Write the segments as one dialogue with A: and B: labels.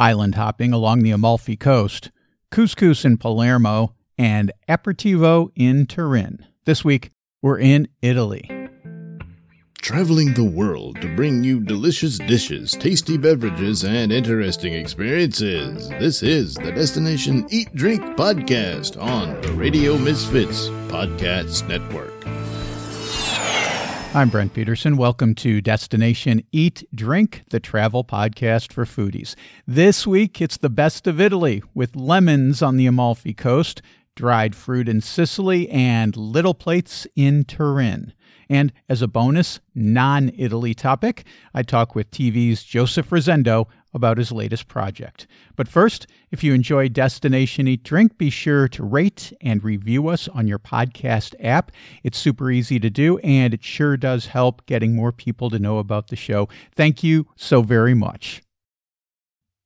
A: island hopping along the Amalfi Coast, couscous in Palermo, and aperitivo in Turin. This week, we're in Italy.
B: Traveling the world to bring you delicious dishes, tasty beverages, and interesting experiences. This is the Destination Eat Drink Podcast on the Radio Misfits Podcast Network.
A: I'm Brent Peterson. Welcome to Destination Eat Drink, the travel podcast for foodies. This week, it's the best of Italy with lemons on the Amalfi Coast, dried fruit in Sicily, and little plates in Turin. And as a bonus, non Italy topic, I talk with TV's Joseph Rosendo about his latest project. But first, if you enjoy Destination Eat Drink, be sure to rate and review us on your podcast app. It's super easy to do, and it sure does help getting more people to know about the show. Thank you so very much.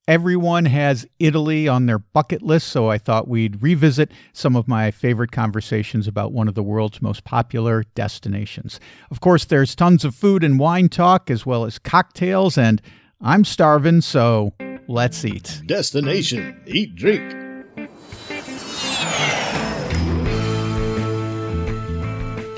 A: Everyone has Italy on their bucket list, so I thought we'd revisit some of my favorite conversations about one of the world's most popular destinations. Of course, there's tons of food and wine talk, as well as cocktails, and I'm starving, so let's eat.
B: Destination Eat Drink.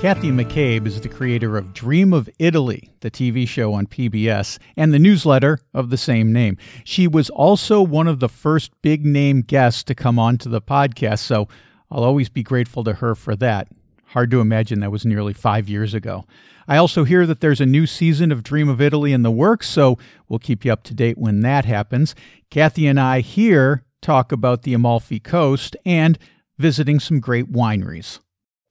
A: Kathy McCabe is the creator of Dream of Italy, the TV show on PBS, and the newsletter of the same name. She was also one of the first big name guests to come onto the podcast, so I'll always be grateful to her for that. Hard to imagine that was nearly five years ago. I also hear that there's a new season of Dream of Italy in the works, so we'll keep you up to date when that happens. Kathy and I here talk about the Amalfi Coast and visiting some great wineries.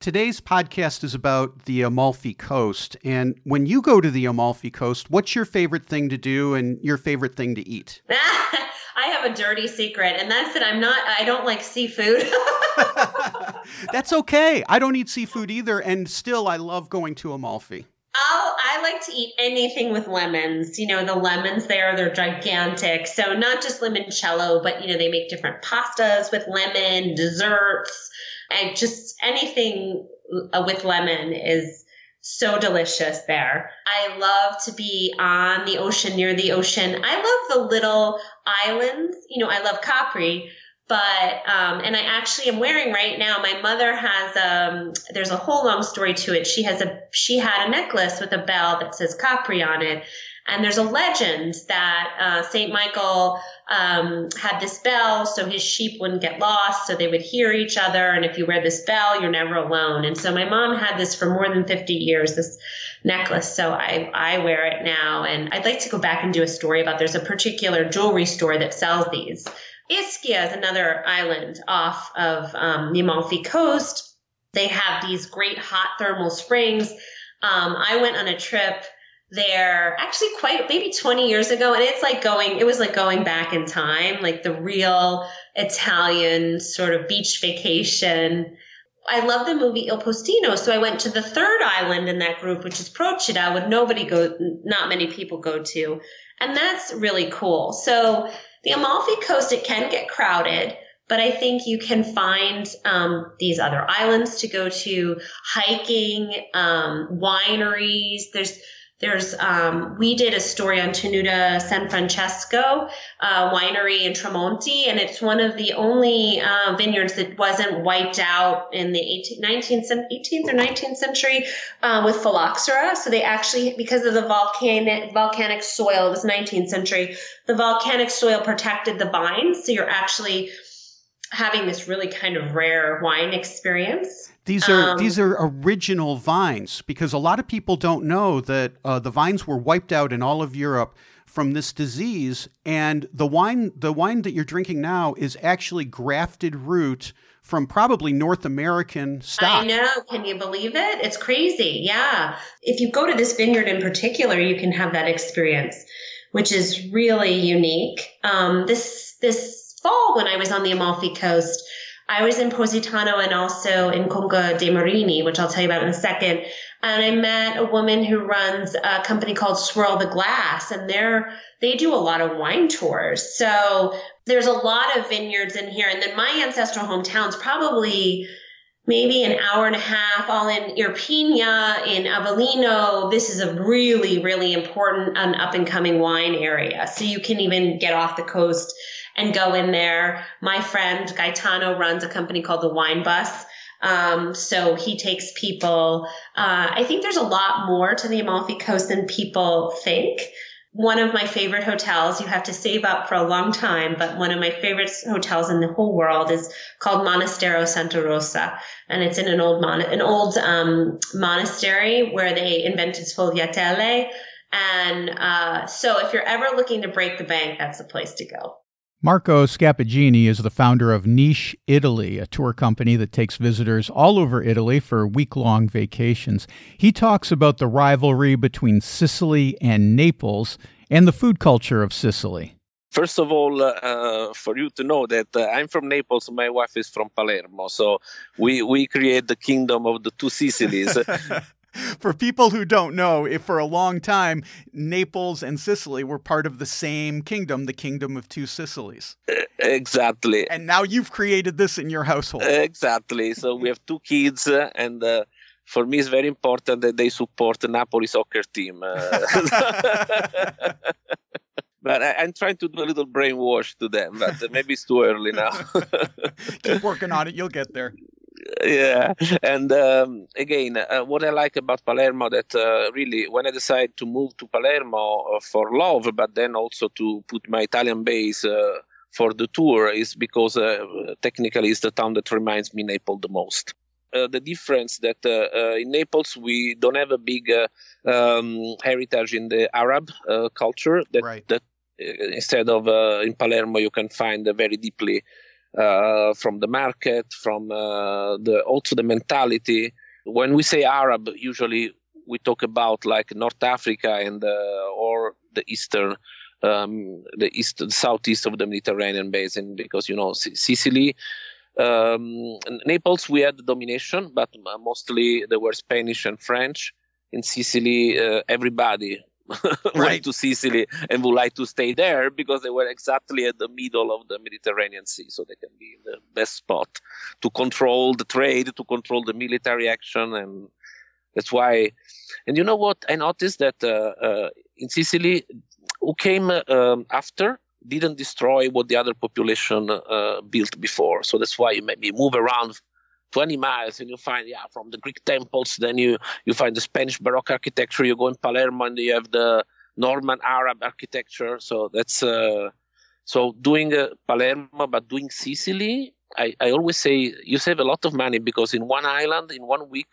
A: Today's podcast is about the Amalfi Coast. And when you go to the Amalfi Coast, what's your favorite thing to do and your favorite thing to eat?
C: I have a dirty secret, and that's that I'm not, I don't like seafood.
A: that's okay. I don't eat seafood either, and still I love going to Amalfi.
C: Oh, I like to eat anything with lemons. You know, the lemons there, they're gigantic. So not just limoncello, but you know, they make different pastas with lemon, desserts, and just anything uh, with lemon is so delicious there. I love to be on the ocean, near the ocean. I love the little islands. You know, I love Capri, but um, and I actually am wearing right now. My mother has um. There's a whole long story to it. She has a she had a necklace with a bell that says Capri on it, and there's a legend that uh, Saint Michael um, had this bell so his sheep wouldn't get lost, so they would hear each other. And if you wear this bell, you're never alone. And so my mom had this for more than 50 years. This necklace. So I, I wear it now. And I'd like to go back and do a story about there's a particular jewelry store that sells these. Ischia is another island off of um, the Amalfi coast. They have these great hot thermal springs. Um, I went on a trip there actually quite maybe 20 years ago and it's like going it was like going back in time like the real italian sort of beach vacation i love the movie il postino so i went to the third island in that group which is procida would nobody go not many people go to and that's really cool so the amalfi coast it can get crowded but I think you can find um, these other islands to go to, hiking, um, wineries. There's there's um, we did a story on Tenuta San Francesco uh, winery in Tramonti, and it's one of the only uh, vineyards that wasn't wiped out in the 18th, 19th, 18th or 19th century uh, with phylloxera. So they actually, because of the volcanic volcanic soil, it was 19th century. The volcanic soil protected the vines, so you're actually having this really kind of rare wine experience.
A: These are um, these are original vines because a lot of people don't know that uh, the vines were wiped out in all of Europe from this disease, and the wine the wine that you're drinking now is actually grafted root from probably North American stock.
C: I know. Can you believe it? It's crazy. Yeah. If you go to this vineyard in particular, you can have that experience, which is really unique. Um, this this fall when I was on the Amalfi Coast I was in Positano and also in Conca dei Marini, which I'll tell you about in a second. And I met a woman who runs a company called Swirl the Glass, and they're they do a lot of wine tours. So there's a lot of vineyards in here. And then my ancestral hometown's probably maybe an hour and a half, all in Irpinia, in Avellino. This is a really, really important and up and coming wine area. So you can even get off the coast and go in there. My friend Gaetano runs a company called the Wine Bus. Um, so he takes people. Uh, I think there's a lot more to the Amalfi Coast than people think one of my favorite hotels. You have to save up for a long time, but one of my favorite hotels in the whole world is called Monastero Santa Rosa, and it's in an old mon- an old um, monastery where they invented sfogliatelle. And uh, so, if you're ever looking to break the bank, that's the place to go.
A: Marco Scappagini is the founder of Niche Italy, a tour company that takes visitors all over Italy for week long vacations. He talks about the rivalry between Sicily and Naples and the food culture of Sicily.
D: First of all, uh, for you to know that uh, I'm from Naples, my wife is from Palermo, so we we create the kingdom of the two Sicilies.
A: for people who don't know, if for a long time Naples and Sicily were part of the same kingdom, the kingdom of two Sicilies.
D: Exactly.
A: And now you've created this in your household.
D: Exactly. So we have two kids, uh, and uh, for me, it's very important that they support the Napoli soccer team. Uh, but I, am trying to do a little brainwash to them, but maybe it's too early now.
A: Keep working on it. You'll get there
D: yeah and um, again uh, what i like about palermo that uh, really when i decided to move to palermo uh, for love but then also to put my italian base uh, for the tour is because uh, technically it's the town that reminds me naples the most uh, the difference that in naples we don't have a big um, heritage in the arab culture that,
A: right.
D: that instead of in palermo you can find very deeply uh, from the market, from uh, the also the mentality. When we say Arab, usually we talk about like North Africa and uh, or the eastern, um, the east, the southeast of the Mediterranean basin, because you know Sicily. Um, Naples, we had domination, but mostly there were Spanish and French. In Sicily, uh, everybody right. to Sicily and would like to stay there because they were exactly at the middle of the Mediterranean Sea, so they can be in the best spot to control the trade, to control the military action, and that's why. And you know what? I noticed that uh, uh, in Sicily, who came um, after didn't destroy what the other population uh, built before. So that's why you maybe move around 20 miles and you find yeah from the greek temples then you you find the spanish baroque architecture you go in palermo and you have the norman arab architecture so that's uh so doing uh, palermo but doing sicily I, I always say you save a lot of money because in one island in one week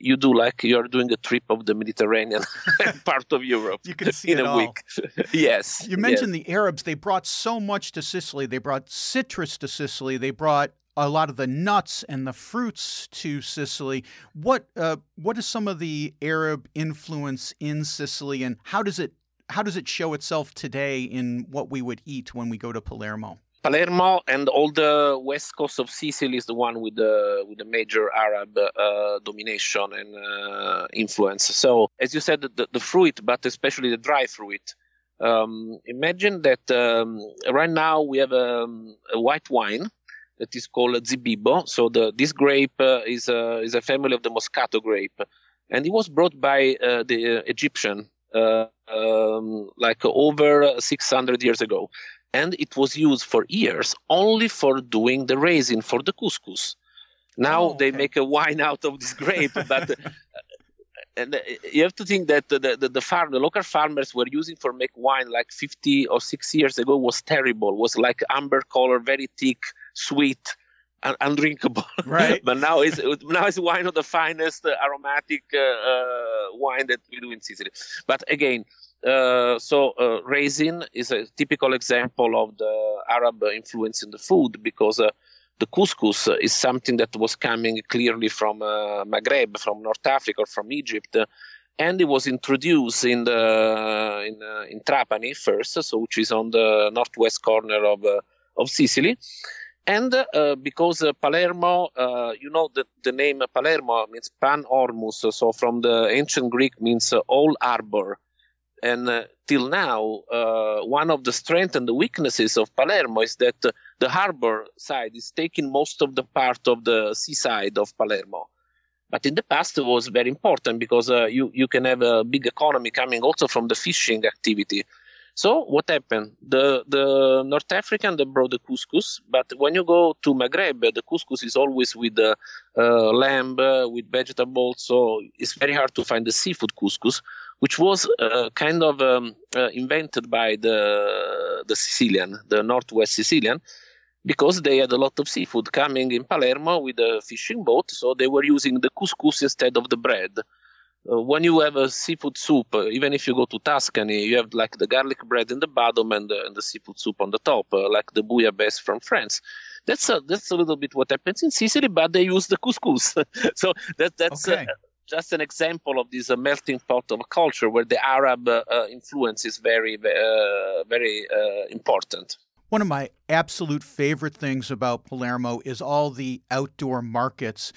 D: you do like you're doing a trip of the Mediterranean part of Europe.
A: You can see in
D: a
A: all.
D: week. yes.
A: You mentioned
D: yes.
A: the Arabs. They brought so much to Sicily. They brought citrus to Sicily. They brought a lot of the nuts and the fruits to Sicily. What uh, what is some of the Arab influence in Sicily, and how does it how does it show itself today in what we would eat when we go to Palermo?
D: Palermo and all the west coast of Sicily is the one with the with the major Arab uh, domination and uh, influence. So, as you said, the, the, fruit, but especially the dry fruit. Um, imagine that um, right now we have um, a white wine that is called Zibibbo. So the, this grape uh, is, a, is a family of the Moscato grape. And it was brought by uh, the Egyptian uh, um, like over 600 years ago. And it was used for years only for doing the raisin for the couscous. Now oh, okay. they make a wine out of this grape, but and you have to think that the, the, the farm, the local farmers were using for make wine like 50 or 60 years ago was terrible. Was like amber color, very thick, sweet, and undrinkable.
A: Right.
D: but now it's now it's wine of the finest uh, aromatic uh, uh, wine that we do in Sicily. But again, uh, so uh, raisin is a typical example of the Arab influence in the food because uh, the couscous is something that was coming clearly from Maghreb, from North Africa, or from Egypt. and it was introduced in the in, in Trapani first, so which is on the northwest corner of of Sicily, and uh, because uh, Palermo, uh, you know, the, the name Palermo means Pan Ormus, so from the ancient Greek means all harbor. and till now, one of the strengths and the weaknesses of Palermo is that the harbor side is taking most of the part of the seaside of Palermo. But in the past, it was very important because uh, you, you can have a big economy coming also from the fishing activity. So what happened? The the North African they brought the couscous, but when you go to Maghreb, the couscous is always with the uh, lamb, uh, with vegetables. So it's very hard to find the seafood couscous, which was uh, kind of um, uh, invented by the the Sicilian, the Northwest Sicilian, because they had a lot of seafood coming in Palermo with a fishing boat. So they were using the couscous instead of the bread. Uh, when you have a seafood soup, uh, even if you go to Tuscany, you have like the garlic bread in the bottom and the, and the seafood soup on the top, uh, like the bouillabaisse from France. That's a, that's a little bit what happens in Sicily, but they use the couscous. so that that's uh, okay. just an example of this uh, melting pot of culture where the Arab influence is very very important.
A: One of my absolute favorite things about Palermo is all the outdoor markets.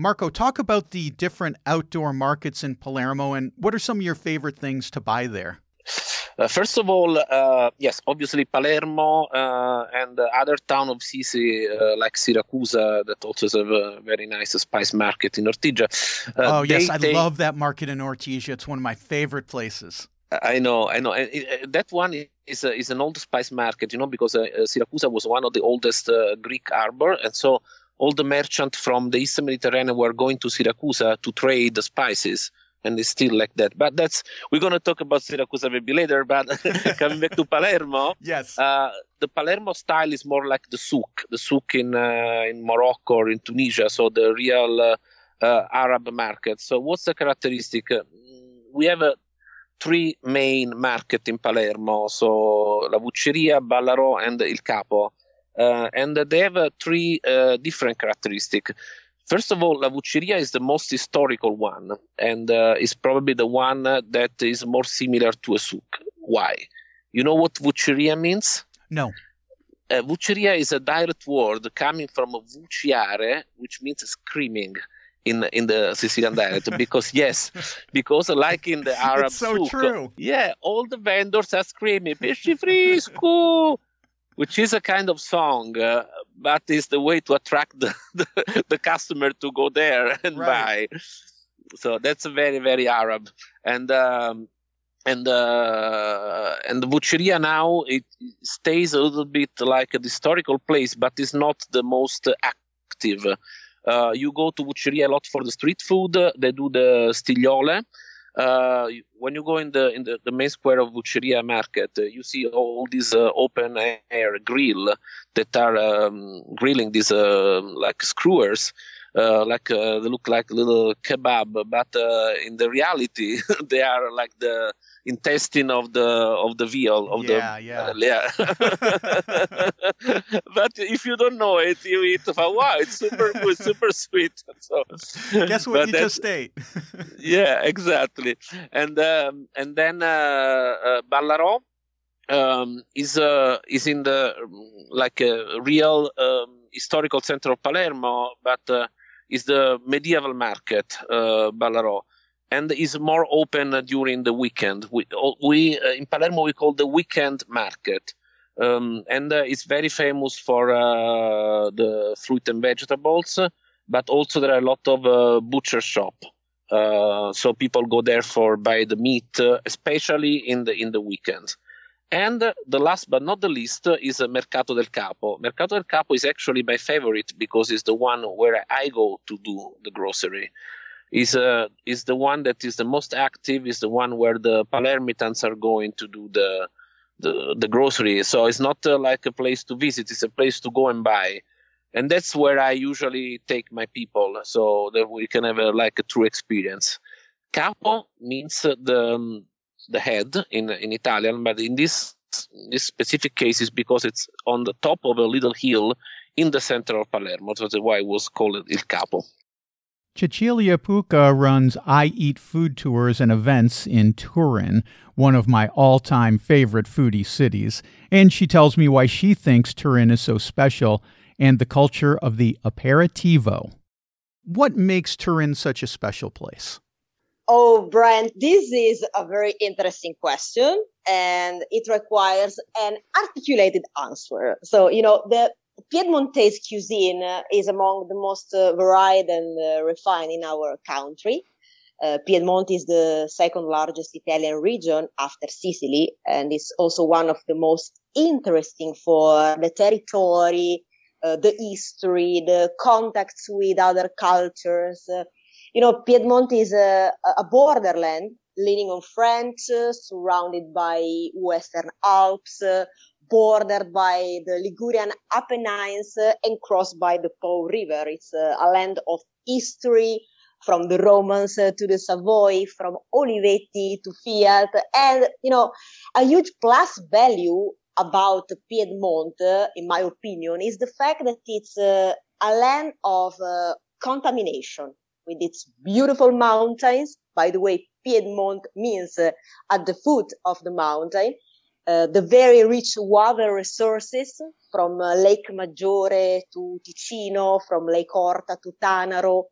A: Marco, talk about the different outdoor markets in Palermo and what are some of your favorite things to buy there?
D: Uh, first of all, uh, yes, obviously Palermo uh, and other town of Sicily uh, like Syracuse that also has a very nice spice market in Ortigia.
A: Uh, oh yes, I love that market in Ortigia. It's one of my favorite places.
D: I know, I know. that one is a, is an old spice market, you know, because uh, Syracuse was one of the oldest uh, Greek harbor, and so all the merchants from the Eastern Mediterranean were going to Syracuse to trade the spices. And it's still like that. But that's, we're going to talk about Syracuse maybe later. But coming back to Palermo,
A: yes,
D: uh, the Palermo style is more like the souk, the souk in, uh, in Morocco or in Tunisia. So the real uh, uh Arab market. So what's the characteristic? Uh, we have a three main market in Palermo. So La Vucceria, Ballarò, and Il Capo. Uh, and they have uh, three uh, different characteristics. First of all, La Vucceria is the most historical one, and uh, is probably the one that is more similar to a souk. Why? You know what Vucceria means?
A: No.
D: Uh, vucceria is a direct word coming from vuciare, which means screaming in in the Sicilian dialect. because yes, because like in the Arab
A: it's so
D: souk,
A: true.
D: yeah, all the vendors are screaming "pesci frisco," which is a kind of song, uh, but is the way to attract the, the, the customer to go there and right. buy. So that's very very Arab, and um, and uh, and the Vucceria now it stays a little bit like a historical place, but is not the most active. Uh, you go to Vucceria a lot for the street food. They do the stigliole, uh, when you go in the in the, the main square of Vucceria Market, uh, you see all these uh, open air grill that are um, grilling these uh, like skewers. Uh, like uh, they look like little kebab, but in the reality, they are like the intestine of the of the veal of
A: yeah,
D: the
A: yeah
D: uh, yeah. But if you don't know it you eat wow it's super it's super sweet. So
A: guess what you just ate?
D: Yeah exactly. And um, and then uh, uh, Ballarò um, is uh, is in the like a real um, historical center of Palermo but uh, is the medieval market uh, Ballarò and is more open during the weekend. We, we uh, in Palermo we call the weekend market, um, and uh, it's very famous for uh, the fruit and vegetables, but also there are a lot of butcher shop. Uh, so people go there for buy the meat, uh, especially in the in the weekends. And the last but not the least is Mercato del Capo. Mercato del Capo is actually my favorite because it's the one where I go to do the grocery is uh, is the one that is the most active is the one where the palermitans are going to do the the, the grocery. So it's not uh, like a place to visit it's a place to go and buy. And that's where i usually take my people so that we can have a, like a true experience. Capo means uh, the um, the head in in italian but in this this specific case is because it's on the top of a little hill in the center of palermo. That's why it was called il capo
A: Cecilia Puca runs I Eat Food Tours and events in Turin, one of my all time favorite foodie cities, and she tells me why she thinks Turin is so special and the culture of the aperitivo. What makes Turin such a special place?
E: Oh, Brent, this is a very interesting question and it requires an articulated answer. So, you know, the Piedmontese cuisine is among the most uh, varied and uh, refined in our country. Uh, Piedmont is the second largest Italian region after Sicily, and it's also one of the most interesting for the territory, uh, the history, the contacts with other cultures. Uh, you know, Piedmont is a, a borderland leaning on France, uh, surrounded by Western Alps, uh, bordered by the Ligurian Apennines, and crossed by the Po River. It's a land of history, from the Romans uh, to the Savoy, from Olivetti to Fiat, and you know, a huge plus value about Piedmont, uh, in my opinion, is the fact that it's uh, a land of uh, contamination with its beautiful mountains. By the way, Piedmont means uh, at the foot of the mountain. Uh, the very rich water resources from Lake Maggiore to Ticino, from Lake Orta to Tanaro,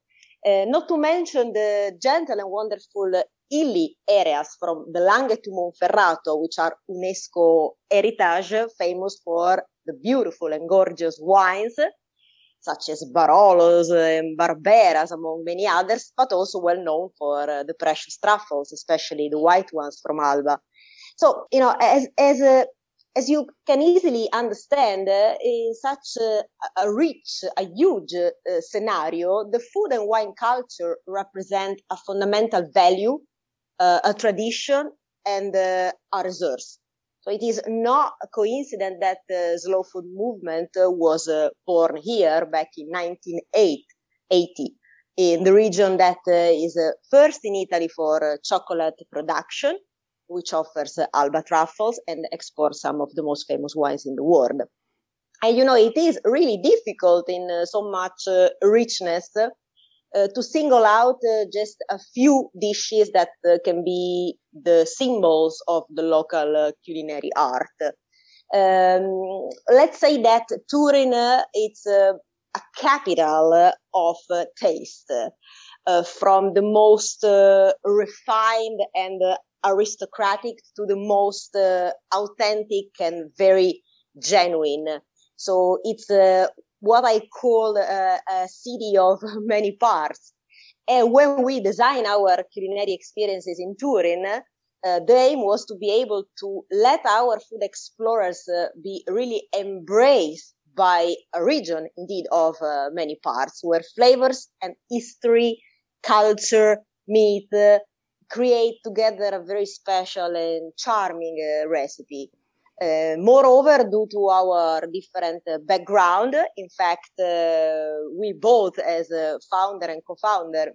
E: uh, not to mention the gentle and wonderful hilly areas from the to Monferrato, which are UNESCO heritage, famous for the beautiful and gorgeous wines, such as Barolos and Barberas, among many others, but also well known for uh, the precious truffles, especially the white ones from Alba. So, you know, as, as a as you can easily understand, uh, in such a, a, rich, a huge uh, scenario, the food and wine culture represent a fundamental value, uh, a tradition, and uh, a resource. So it is not a coincidence that the slow food movement uh, was uh, born here back in 1980 in the region that is first in Italy for chocolate production which offers Alba truffles and exports some of the most famous wines in the world. And you know, it is really difficult in uh, so much uh, richness uh, to single out uh, just a few dishes that uh, can be the symbols of the local uh, culinary art. Um, let's say that Turin is a capital of taste. from the most refined and aristocratic to the most uh, authentic and very genuine. So it's uh, what I call a, a city of many parts. And when we design our culinary experiences in Turin, uh, the aim was to be able to let our food explorers uh, be really embraced by a region, indeed, of uh, many parts, where flavors and history, culture meet, uh, create together a very special and charming uh, recipe. Uh, moreover, due to our different uh, background, in fact, uh, we both, as a founder and co-founder,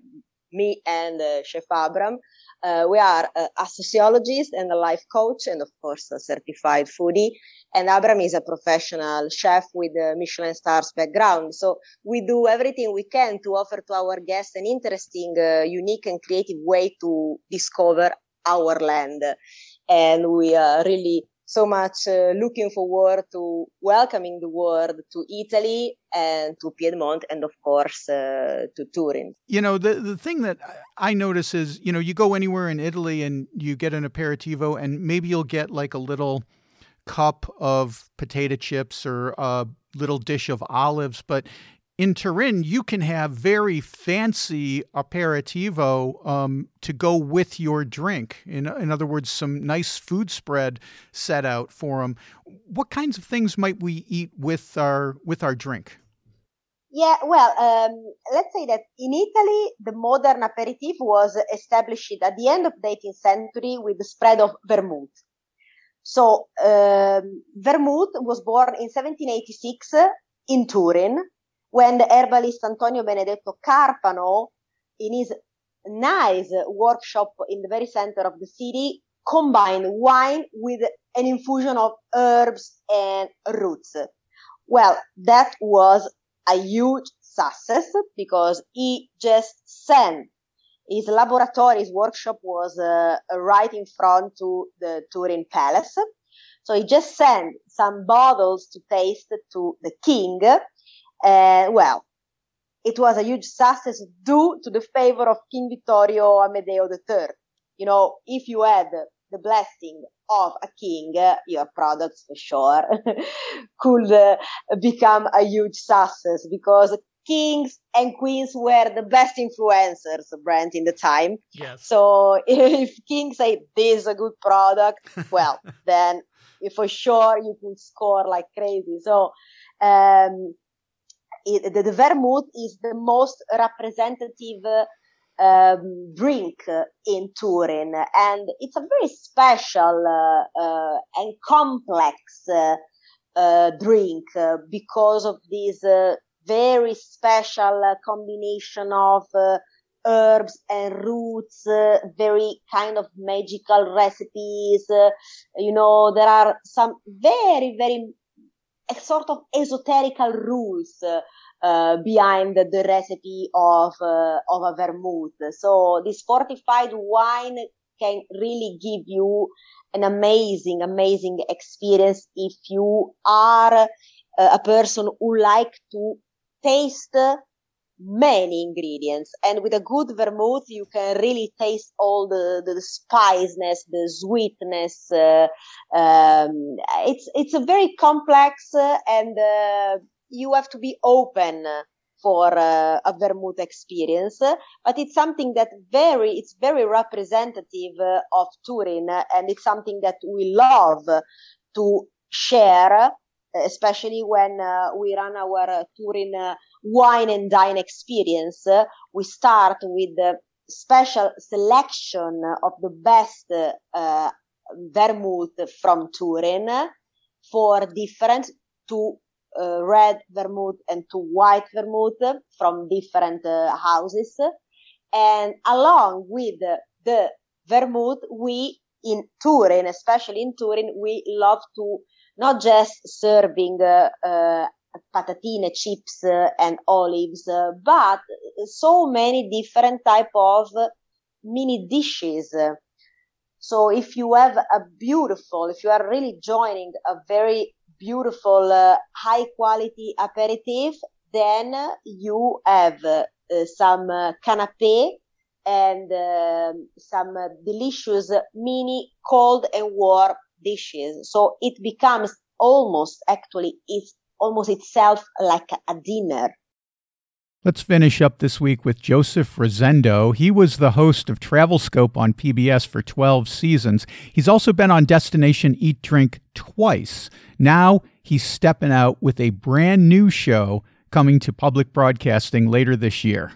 E: me and uh, Chef Abram, uh, we are a sociologist and a life coach, and of course, a certified foodie. And Abram is a professional chef with a Michelin stars background. So we do everything we can to offer to our guests an interesting, uh, unique, and creative way to discover our land. And we are really so much uh, looking forward to welcoming the world to Italy and to Piedmont and of course uh, to Turin.
A: You know, the the thing that I notice is, you know, you go anywhere in Italy and you get an aperitivo and maybe you'll get like a little cup of potato chips or a little dish of olives, but in Turin, you can have very fancy aperitivo um, to go with your drink. In, in other words, some nice food spread set out for them. What kinds of things might we eat with our with our drink?
E: Yeah, well, um, let's say that in Italy, the modern aperitif was established at the end of the 18th century with the spread of vermouth. So, um, vermouth was born in 1786 in Turin when the herbalist Antonio Benedetto Carpano, in his nice workshop in the very center of the city, combined wine with an infusion of herbs and roots. Well, that was a huge success because he just sent his laboratory, his workshop was uh, right in front to the Turin Palace. So he just sent some bottles to taste to the king uh, well, it was a huge success due to the favor of King Vittorio Amedeo III. You know, if you had the blessing of a king, your products for sure could uh, become a huge success because kings and queens were the best influencers, brand in the time.
A: Yes.
E: So if kings say this is a good product, well, then for sure you could score like crazy. So, um, it, the, the, vermouth is the most representative um, drink in Turin, and it's a very special uh, uh, and complex uh, uh drink uh, because of this uh, very special combination of herbs and roots, very kind of magical recipes. you know, there are some very, very sort of esoterical rules uh, behind the recipe of uh, of a vermouth. So this fortified wine can really give you an amazing, amazing experience if you are uh, a person who like to taste many ingredients and with a good vermouth you can really taste all the the, the spiciness the sweetness uh, um, it's it's a very complex uh, and uh, you have to be open for uh, a vermouth experience, but it's something that very, it's very representative uh, of Turin and it's something that we love to share, especially when uh, we run our Turin wine and dine experience. we start with the special selection of the best uh, vermouth from Turin for different to uh, red vermouth and to white vermouth from different uh, houses. And along with the vermouth, we in Turin, especially in Turin, we love to not just serving uh, uh, patatine chips uh, and olives, uh, but so many different type of mini dishes. So if you have a beautiful, if you are really joining a very beautiful, uh, high quality aperitif. Then you have uh, some uh, canapé and um, some delicious mini cold and warm dishes. So it becomes almost actually it's almost itself like a dinner.
A: Let's finish up this week with Joseph Rosendo. He was the host of Travel Scope on PBS for 12 seasons. He's also been on Destination Eat Drink twice. Now he's stepping out with a brand new show coming to public broadcasting later this year.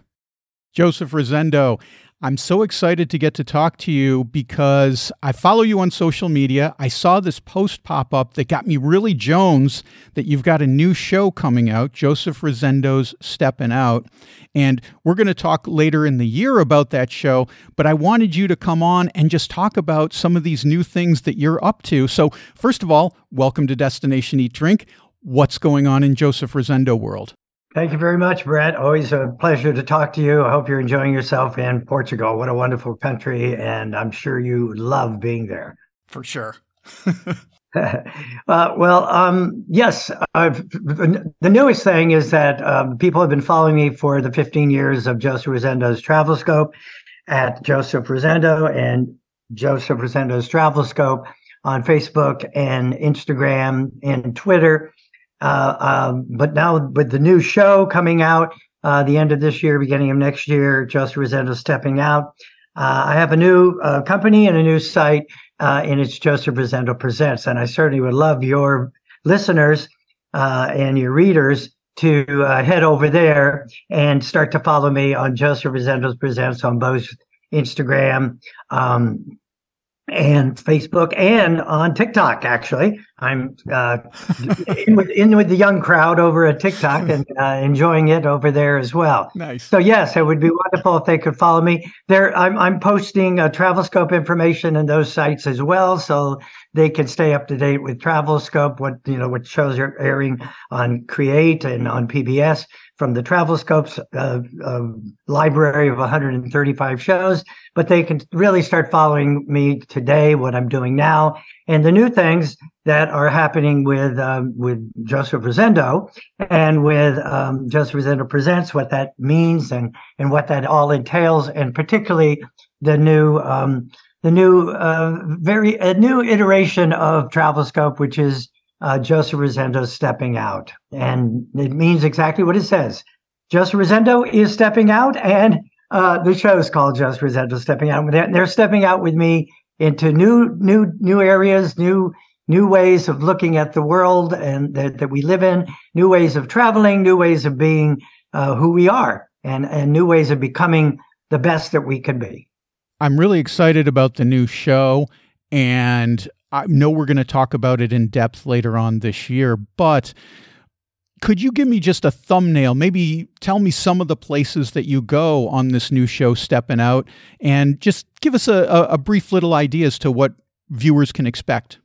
A: Joseph Rosendo, I'm so excited to get to talk to you because I follow you on social media. I saw this post pop up that got me really Jones that you've got a new show coming out, Joseph Rosendo's Stepping Out. And we're going to talk later in the year about that show, but I wanted you to come on and just talk about some of these new things that you're up to. So, first of all, welcome to Destination Eat Drink. What's going on in Joseph Rosendo world?
F: Thank you very much, Brett. Always a pleasure to talk to you. I hope you're enjoying yourself in Portugal. What a wonderful country, and I'm sure you love being there.
A: For sure.
F: uh, well, um, yes. I've, the newest thing is that um, people have been following me for the 15 years of Joseph Rosendo's Travel Scope at Joseph Rosendo and Joseph Rosendo's Travel Scope on Facebook and Instagram and Twitter. Uh, um, but now with the new show coming out, uh, the end of this year, beginning of next year, Joseph Rosendo stepping out. Uh, I have a new uh, company and a new site, uh, and it's Joseph Rosendo Presents. And I certainly would love your listeners uh, and your readers to head over there and start to follow me on Joseph Rosendo's Presents on both Instagram, um, and Facebook and on TikTok. Actually, I'm uh, in, with, in, with, the young crowd over at TikTok and uh, enjoying it over there as well.
A: Nice.
F: So yes, it would be wonderful if they could follow me there. I'm I'm posting uh, travel scope information in those sites as well. So they can stay up to date with TravelScope, what you know, what shows are airing on Create and on PBS from the TravelScope's uh, uh, library of 135 shows. But they can really start following me today, what I'm doing now, and the new things that are happening with um, with Joseph Rosendo and with um, Joseph Rosendo presents what that means and and what that all entails, and particularly the new um, the new uh, very a new iteration of TravelScope, which is uh, Joseph Rosendo stepping out, and it means exactly what it says. Joseph Rosendo is stepping out, and uh, the show is called Joseph Rosendo stepping out. They're, they're stepping out with me into new new new areas, new new ways of looking at the world and that, that we live in, new ways of traveling, new ways of being uh, who we are, and and new ways of becoming the best that we can be.
A: I'm really excited about the new show, and I know we're going to talk about it in depth later on this year, but could you give me just a thumbnail? Maybe tell me some of the places that you go on this new show, Stepping Out, and just give us a, a, brief little idea as to what viewers can expect.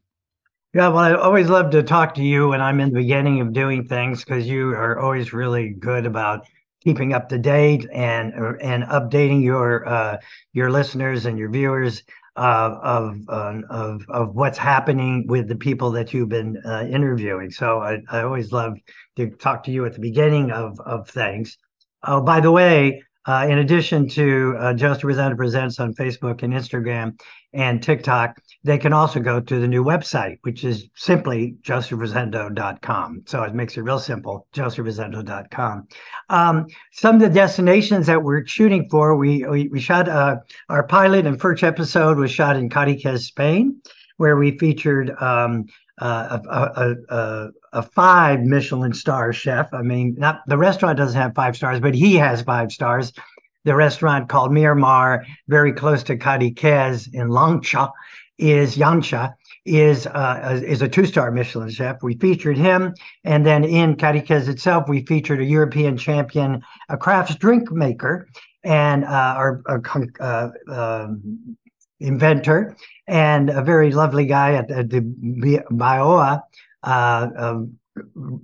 F: Yeah, well, I always love to talk to you when I'm in the beginning of doing things because you are always really good about keeping up to date and and updating your uh, your listeners and your viewers of, uh, of of what's happening with the people that you've been uh, interviewing. So I, I always love to talk to you at the beginning of of things. Oh, by the way, uh, in addition to uh, Joseph Rosendo Presents on Facebook and Instagram and TikTok, they can also go to the new website, which is simply josephrosendo.com. So it makes it real simple, josephrosendo.com. Um, some of the destinations that we're shooting for, we, we, we shot uh, our pilot and first episode was shot in Cadaqués, Spain, where we featured um, uh, a, a, a, a, five Michelin star chef. I mean, not the restaurant doesn't have five stars, but he has five stars. The restaurant called Miramar, very close to Cadaqués in Lancha, is Yancha is uh, is a two-star Michelin chef. We featured him, and then in Cadaqués itself, we featured a European champion, a crafts drink maker, and uh, our, our uh, um, inventor, and a very lovely guy at, the Bioa uh, um,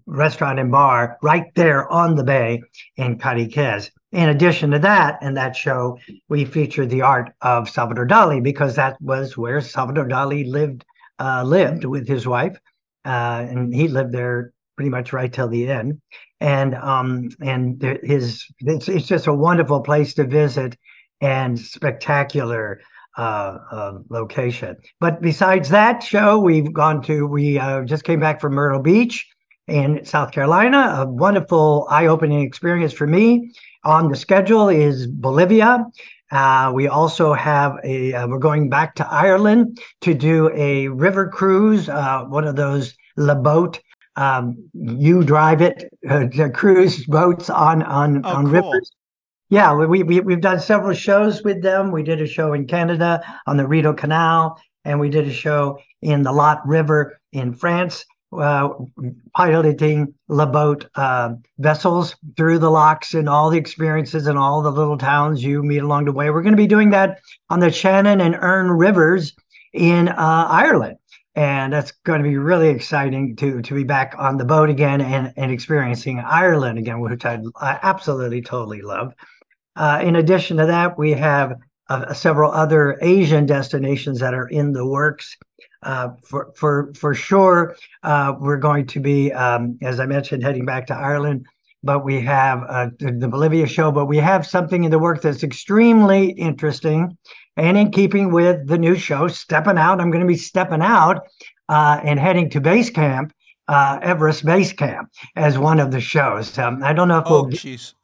F: restaurant and bar right there on the bay in Cadaqués. In addition to that, in that show, we featured the art of Salvador Dali because that was where Salvador Dali lived uh, lived with his wife, uh, and he lived there pretty much right till the end. And um, and his it's it's just a wonderful place to visit and spectacular uh, uh, location. But besides that show, we've gone to, we uh, just came back from Myrtle Beach in South Carolina, a wonderful eye opening experience for me. On the schedule is Bolivia. Uh, we also have a, uh, we're going back to Ireland to do a river cruise, uh, one of those La Boat. Um, you drive it, cruise boats on on oh, on cool. rivers yeah, we, we we've done several shows with them. We did a show in Canada on the Rideau Canal, and we did a show in the Lot River in France, uh, piloting La Boat uh, vessels through the locks and all the experiences and all the little towns you meet along the way. We're going to be doing that on the Shannon and Erne rivers in uh, Ireland. And that's going to be really exciting to to be back on the boat again and, and experiencing Ireland again, which I, I absolutely totally love. Uh, in addition to that, we have uh, several other Asian destinations that are in the works. Uh, for for for sure, uh, we're going to be, um, as I mentioned, heading back to Ireland. But we have uh, the, the, Bolivia show. But we have something in the work that's extremely interesting, and in keeping with the new show, stepping out. I'm going to be stepping out uh, and heading to base camp, Everest Base Camp, as one of the shows. Um, I don't know if
A: oh, we'll. Geez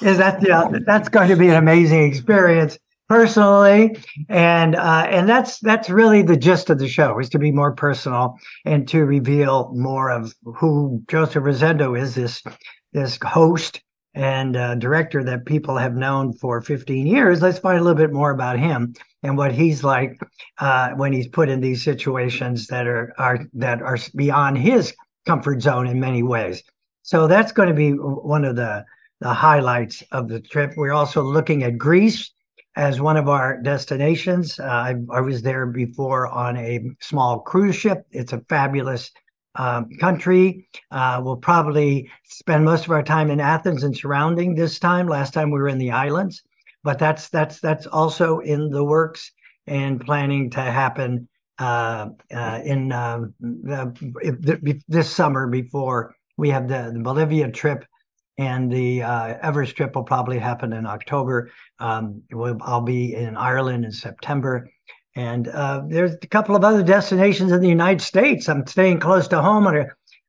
F: is that yeah, that's going to be an amazing experience personally and uh, and that's that's really the gist of the show is to be more personal and to reveal more of who Joseph Rosendo is this this host and uh, director that people have known for 15 years let's find a little bit more about him and what he's like uh, when he's put in these situations that are are that are beyond his comfort zone in many ways so that's going to be one of the the highlights of the trip. We're also looking at Greece. As one of our destinations. Uh, I, I, was there before on a small cruise ship. It's a fabulous um, country. Uh, we'll probably spend most of our time in Athens and surrounding this time. Last time we were in the islands, but that's that's that's also in the works and planning to happen uh, uh, in um, the, this summer before we have the, the Bolivia trip and the uh, Everest trip will probably happen in October. Um, we'll, I'll be in Ireland in September. And uh, there's a couple of other destinations in the United States. I'm staying close to home.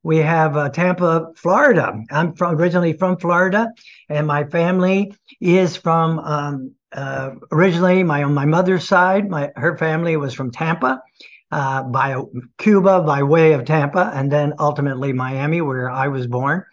F: We have uh, Tampa, Florida. I'm from, originally from Florida, and my family is from um, uh, originally my on my mother's side. My her family was from Tampa, uh, by Cuba by way of Tampa, and then ultimately Miami, where I was born.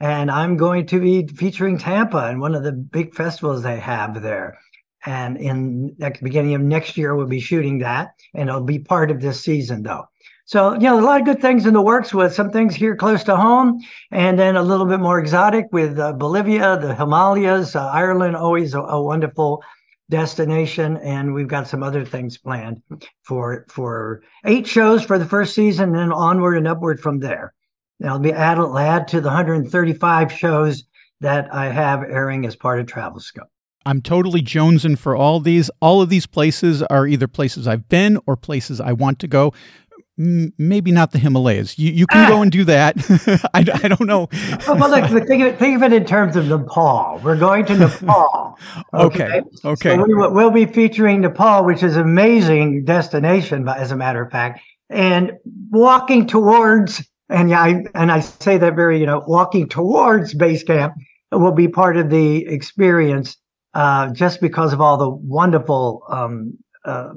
F: And I'm going to be featuring Tampa in one of the big festivals they have there. And in the beginning of next year, we'll be shooting that, and it'll be part of this season, though. So, you know, a lot of good things in the works with some things here close to home, and then a little bit more exotic with uh, Bolivia, the Himalayas, uh, Ireland, always a, a, wonderful destination, and we've got some other things planned for for eight shows for the first season, and then onward and upward from there. I'll be add, add to the 135 shows that I have airing as part of Travel Scope.
A: I'm totally jonesing for all these. All of these places are either places I've been or places I want to go. M- maybe not the Himalayas. You, you can ah. go and do that. I, I don't know.
F: well, look, think of, it, think of it in terms of Nepal. We're going to Nepal.
A: Okay. Okay. okay.
F: So we, will be featuring Nepal, which is an amazing destination, as a matter of fact, and walking towards and yeah, I, and I say that very, you know, walking towards base camp will be part of the experience, uh, just because of all the wonderful, um, uh,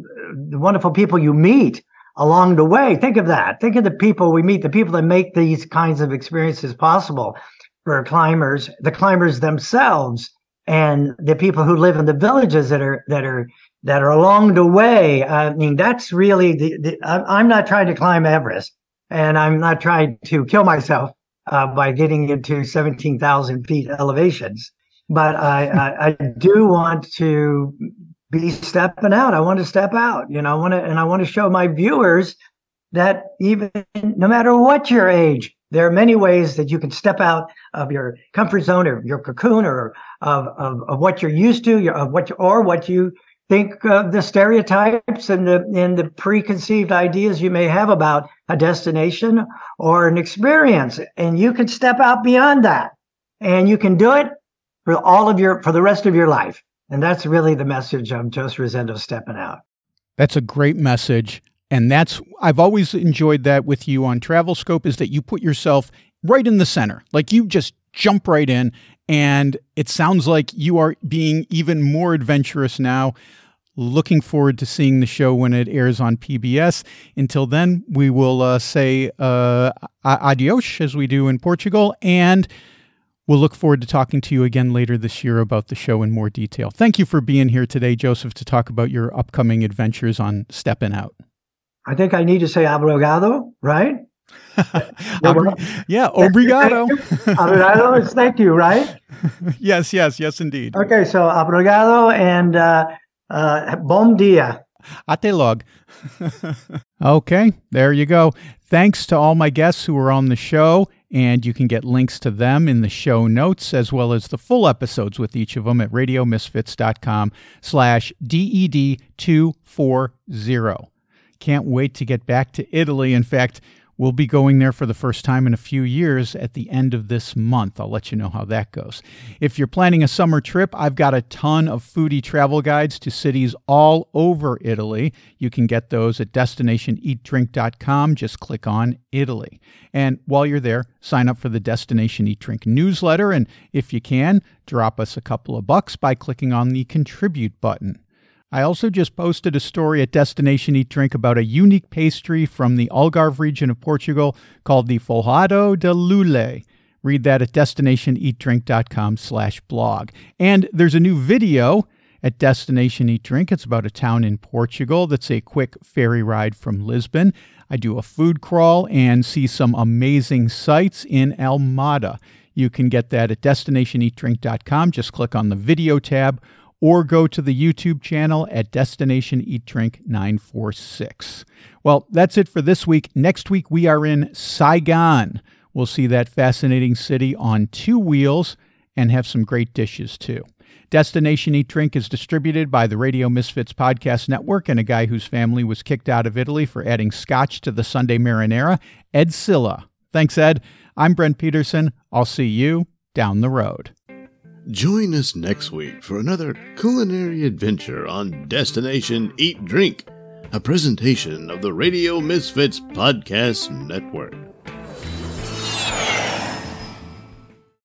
F: the wonderful people you meet along the way. Think of that. Think of the people we meet, the people that make these kinds of experiences possible for climbers, the climbers themselves, and the people who live in the villages that are that are that are along the way. I mean, that's really the. the I'm not trying to climb Everest and I'm not trying to kill myself uh, by getting into 17,000 feet elevations. But I, I, I, do want to be stepping out. I want to step out, you know, I want to, and I want to show my viewers that even no matter what your age, there are many ways that you can step out of your comfort zone or your cocoon or of, of, of what you're used to, your, of what, you, or what you think of the stereotypes and the and the preconceived ideas you may have about a destination or an experience and you can step out beyond that and you can do it for all of your for the rest of your life. And that's really the message of Joseph Rosendo stepping out.
A: That's a great message and that's I've always enjoyed that with you on Travel Scope is that you put yourself right in the center. Like you just jump right in and it sounds like you are being even more adventurous now. Looking forward to seeing the show when it airs on PBS. Until then, we will uh, say uh, adios as we do in Portugal, and we'll look forward to talking to you again later this year about the show in more detail. Thank you for being here today, Joseph, to talk about your upcoming adventures on Stepping Out.
F: I think I need to say obrigado, right?
A: Yeah, obrigado.
F: obrigado is thank you, right?
A: yes, yes, yes, indeed.
F: Okay, so obrigado and uh, uh, bom dia.
A: Até log. okay, there you go. Thanks to all my guests who were on the show, and you can get links to them in the show notes as well as the full episodes with each of them at radiomisfits.com slash DED240. Can't wait to get back to Italy. In fact, We'll be going there for the first time in a few years at the end of this month. I'll let you know how that goes. If you're planning a summer trip, I've got a ton of foodie travel guides to cities all over Italy. You can get those at destinationeatdrink.com. Just click on Italy. And while you're there, sign up for the Destination Eat Drink newsletter. And if you can, drop us a couple of bucks by clicking on the contribute button. I also just posted a story at Destination Eat Drink about a unique pastry from the Algarve region of Portugal called the Folhado de Loulé. Read that at destinationeatdrink.com slash blog. And there's a new video at Destination Eat Drink. It's about a town in Portugal that's a quick ferry ride from Lisbon. I do a food crawl and see some amazing sights in Almada. You can get that at destinationeatdrink.com. Just click on the video tab or go to the YouTube channel at Destination Eat Drink 946. Well, that's it for this week. Next week, we are in Saigon. We'll see that fascinating city on two wheels and have some great dishes too. Destination Eat Drink is distributed by the Radio Misfits Podcast Network and a guy whose family was kicked out of Italy for adding scotch to the Sunday marinara, Ed Silla. Thanks, Ed. I'm Brent Peterson. I'll see you down the road.
B: Join us next week for another culinary adventure on Destination Eat Drink, a presentation of the Radio Misfits Podcast Network.